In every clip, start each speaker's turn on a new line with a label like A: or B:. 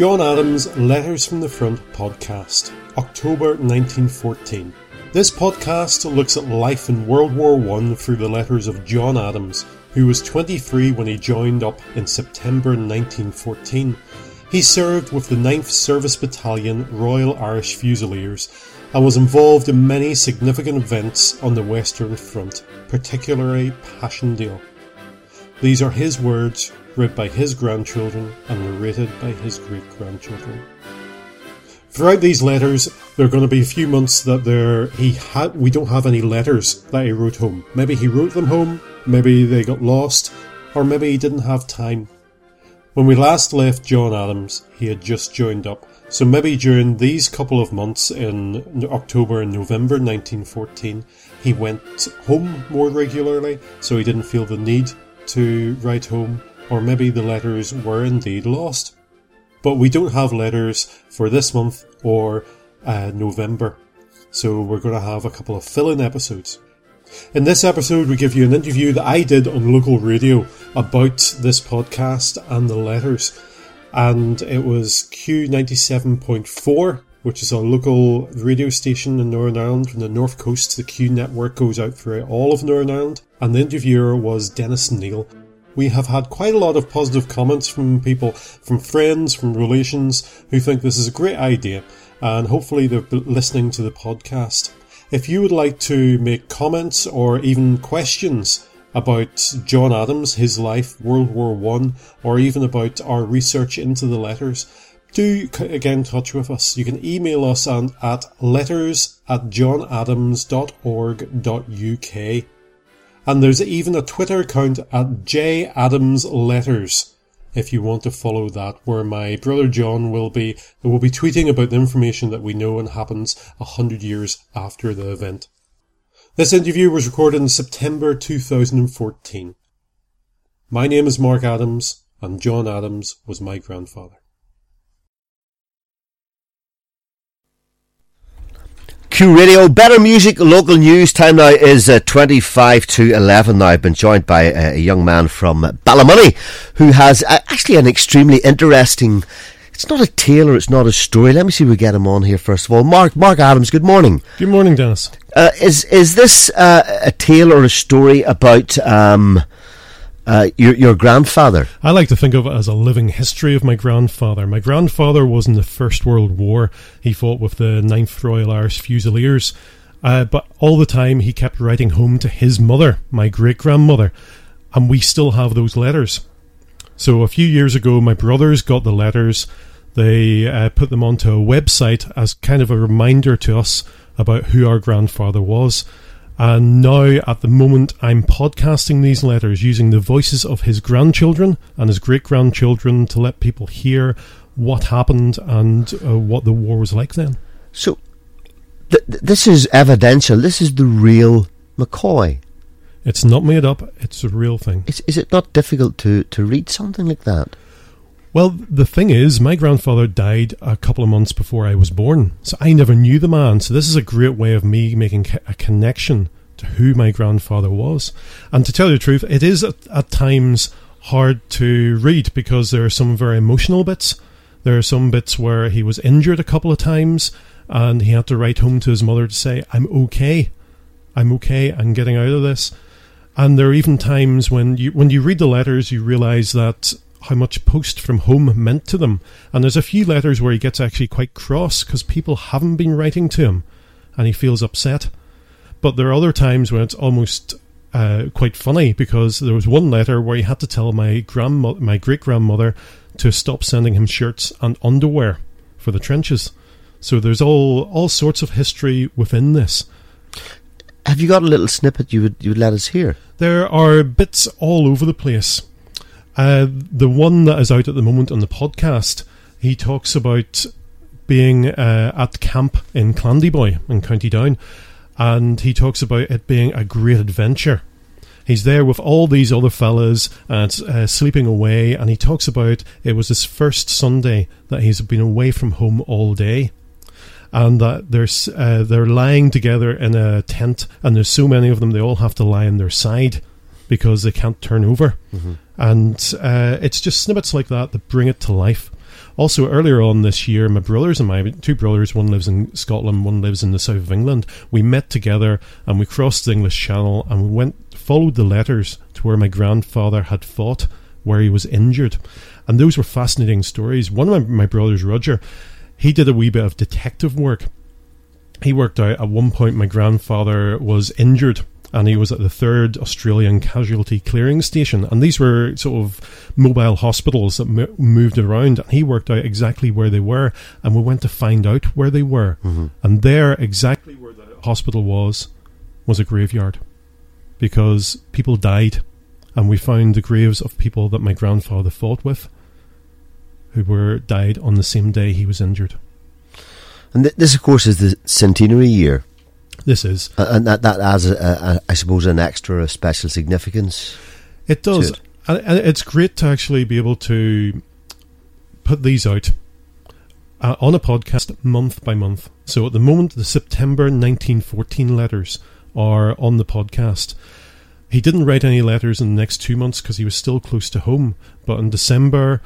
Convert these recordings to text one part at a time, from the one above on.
A: John Adams' Letters from the Front podcast, October 1914. This podcast looks at life in World War I through the letters of John Adams, who was 23 when he joined up in September 1914. He served with the 9th Service Battalion Royal Irish Fusiliers and was involved in many significant events on the Western Front, particularly Passchendaele. These are his words, read by his grandchildren and narrated by his great grandchildren. Throughout these letters, there are going to be a few months that there he had we don't have any letters that he wrote home. Maybe he wrote them home, maybe they got lost, or maybe he didn't have time. When we last left John Adams, he had just joined up, so maybe during these couple of months in October and November 1914, he went home more regularly, so he didn't feel the need to write home, or maybe the letters were indeed lost. But we don't have letters for this month or uh, November, so we're going to have a couple of fill in episodes. In this episode, we give you an interview that I did on local radio about this podcast and the letters. And it was Q97.4, which is a local radio station in Northern Ireland from the north coast. The Q network goes out throughout all of Northern Ireland. And the interviewer was Dennis Neal. We have had quite a lot of positive comments from people, from friends, from relations, who think this is a great idea. And hopefully they're listening to the podcast. If you would like to make comments or even questions about John Adams, his life, World War One, or even about our research into the letters, do again touch with us. You can email us on, at letters at johnadams.org.uk. And there's even a Twitter account at J Adams Letters if you want to follow that, where my brother John will be will be tweeting about the information that we know and happens a hundred years after the event. This interview was recorded in September 2014. My name is Mark Adams, and John Adams was my grandfather.
B: Q Radio, better music, local news. Time now is uh, 25 to 11 now. I've been joined by uh, a young man from Ballymoney who has uh, actually an extremely interesting, it's not a tale or it's not a story. Let me see if we get him on here first of all. Mark, Mark Adams, good morning.
A: Good morning, Dennis.
B: Uh, is, is this uh, a tale or a story about, um, uh, your, your grandfather?
A: I like to think of it as a living history of my grandfather. My grandfather was in the First World War. He fought with the 9th Royal Irish Fusiliers. Uh, but all the time he kept writing home to his mother, my great grandmother, and we still have those letters. So a few years ago, my brothers got the letters. They uh, put them onto a website as kind of a reminder to us about who our grandfather was. And now, at the moment, I'm podcasting these letters using the voices of his grandchildren and his great grandchildren to let people hear what happened and uh, what the war was like then.
B: So, th- this is evidential. This is the real McCoy.
A: It's not made up, it's a real thing.
B: Is, is it not difficult to, to read something like that?
A: Well, the thing is, my grandfather died a couple of months before I was born, so I never knew the man. So this is a great way of me making a connection to who my grandfather was. And to tell you the truth, it is at, at times hard to read because there are some very emotional bits. There are some bits where he was injured a couple of times and he had to write home to his mother to say, I'm okay. I'm okay. I'm getting out of this. And there are even times when you when you read the letters, you realize that how much post from home meant to them. And there's a few letters where he gets actually quite cross because people haven't been writing to him and he feels upset. But there are other times when it's almost uh, quite funny because there was one letter where he had to tell my grandma, my great grandmother, to stop sending him shirts and underwear for the trenches. So there's all all sorts of history within this.
B: Have you got a little snippet you would you would let us hear?
A: There are bits all over the place. Uh, the one that is out at the moment on the podcast, he talks about being uh, at camp in Clandeboye in County Down, and he talks about it being a great adventure. He's there with all these other fellas and uh, sleeping away, and he talks about it was his first Sunday that he's been away from home all day, and that they're uh, they're lying together in a tent, and there's so many of them they all have to lie on their side because they can't turn over. Mm-hmm. And uh, it's just snippets like that that bring it to life. Also, earlier on this year, my brothers and my two brothers, one lives in Scotland, one lives in the south of England. We met together and we crossed the English Channel and we went followed the letters to where my grandfather had fought, where he was injured, and those were fascinating stories. One of my, my brothers, Roger, he did a wee bit of detective work. He worked out at one point my grandfather was injured and he was at the third Australian casualty clearing station. And these were sort of mobile hospitals that m- moved around. And he worked out exactly where they were, and we went to find out where they were.
B: Mm-hmm.
A: And there, exactly where the hospital was, was a graveyard because people died, and we found the graves of people that my grandfather fought with, who were died on the same day he was injured.
B: And th- this, of course, is the centenary year.
A: This is.
B: Uh, and that, that adds, a, a, I suppose, an extra special significance.
A: It does.
B: it.
A: And and it's great to actually be able to put these out uh, on a podcast month by month. So at the moment, the September 1914 letters are on the podcast. He didn't write any letters in the next two months because he was still close to home. But in December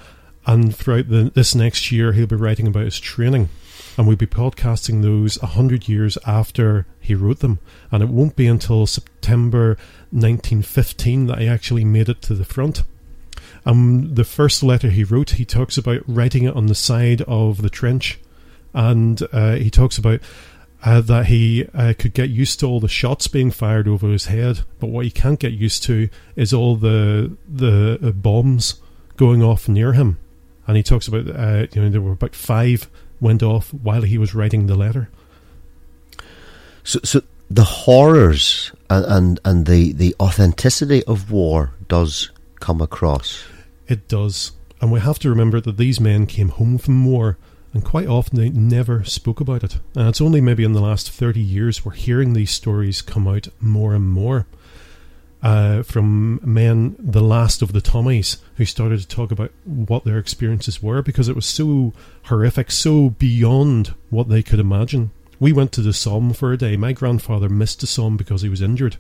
A: and throughout the, this next year, he'll be writing about his training. And we'll be podcasting those a hundred years after he wrote them. And it won't be until September 1915 that he actually made it to the front. Um, the first letter he wrote, he talks about writing it on the side of the trench, and uh, he talks about uh, that he uh, could get used to all the shots being fired over his head, but what he can't get used to is all the the uh, bombs going off near him. And he talks about uh, you know there were about five went off while he was writing the letter.
B: So, so the horrors and, and, and the, the authenticity of war does come across.
A: It does. And we have to remember that these men came home from war, and quite often they never spoke about it. And it's only maybe in the last 30 years we're hearing these stories come out more and more. Uh, from men, the last of the Tommies, who started to talk about what their experiences were because it was so horrific, so beyond what they could imagine. We went to the Somme for a day. My grandfather missed the Somme because he was injured.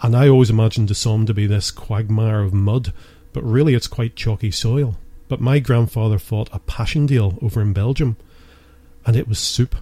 A: And I always imagined the Somme to be this quagmire of mud, but really it's quite chalky soil. But my grandfather fought a Passchendaele over in Belgium, and it was soup.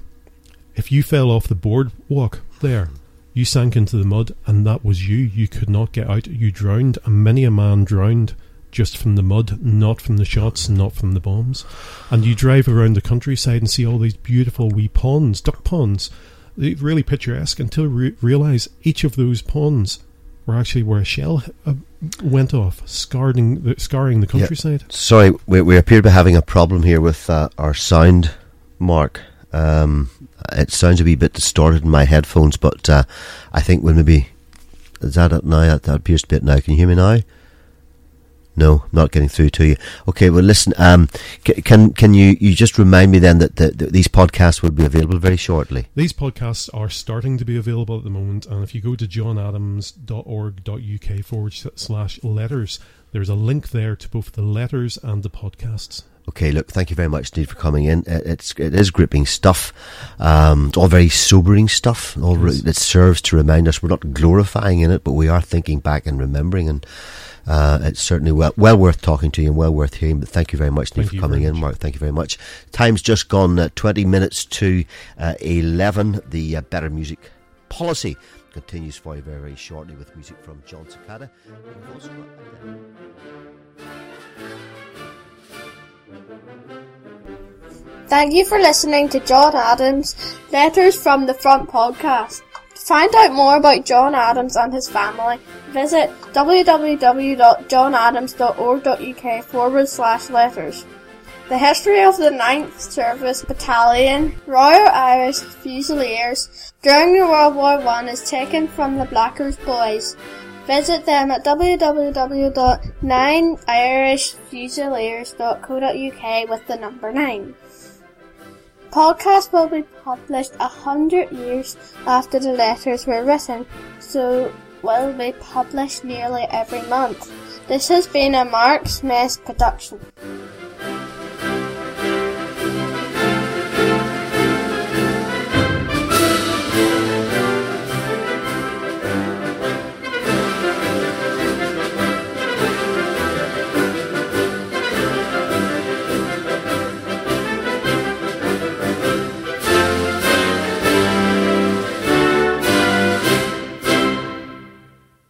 A: If you fell off the boardwalk there, you sank into the mud, and that was you. You could not get out. You drowned, and many a man drowned just from the mud, not from the shots, not from the bombs. And you drive around the countryside and see all these beautiful wee ponds, duck ponds, They're really picturesque until you re- realize each of those ponds were actually where a shell uh, went off, scarring the, scarring the countryside.
B: Sorry, we, we appear to be having a problem here with uh, our sound, Mark. Um, it sounds a wee bit distorted in my headphones, but uh, I think we'll maybe. Is that it now? That, that appears to be it now. Can you hear me now? No, not getting through to you. Okay, well, listen. Um, c- can can you you just remind me then that the, these podcasts will be available very shortly?
A: These podcasts are starting to be available at the moment, and if you go to johnadams.org.uk forward slash letters, there's a link there to both the letters and the podcasts.
B: Okay, look, thank you very much, Steve, for coming in. It's it is gripping stuff. Um, it's all very sobering stuff. All re- it serves to remind us we're not glorifying in it, but we are thinking back and remembering. And uh, it's certainly well well worth talking to you and well worth hearing. But thank you very much, Steve, for coming in. Mark. Thank you very much. Time's just gone uh, twenty minutes to uh, eleven. The uh, better music policy continues for you very very shortly with music from Jon Secada.
C: Thank you for listening to John Adams Letters from the Front podcast. To find out more about John Adams and his family, visit www.johnadams.org.uk forward slash letters. The history of the 9th Service Battalion, Royal Irish Fusiliers, during the World War I is taken from the Blackers Boys. Visit them at www.nineirishfusiliers.co.uk with the number 9. Podcast will be published a hundred years after the letters were written, so will be published nearly every month. This has been a Mark Smith production.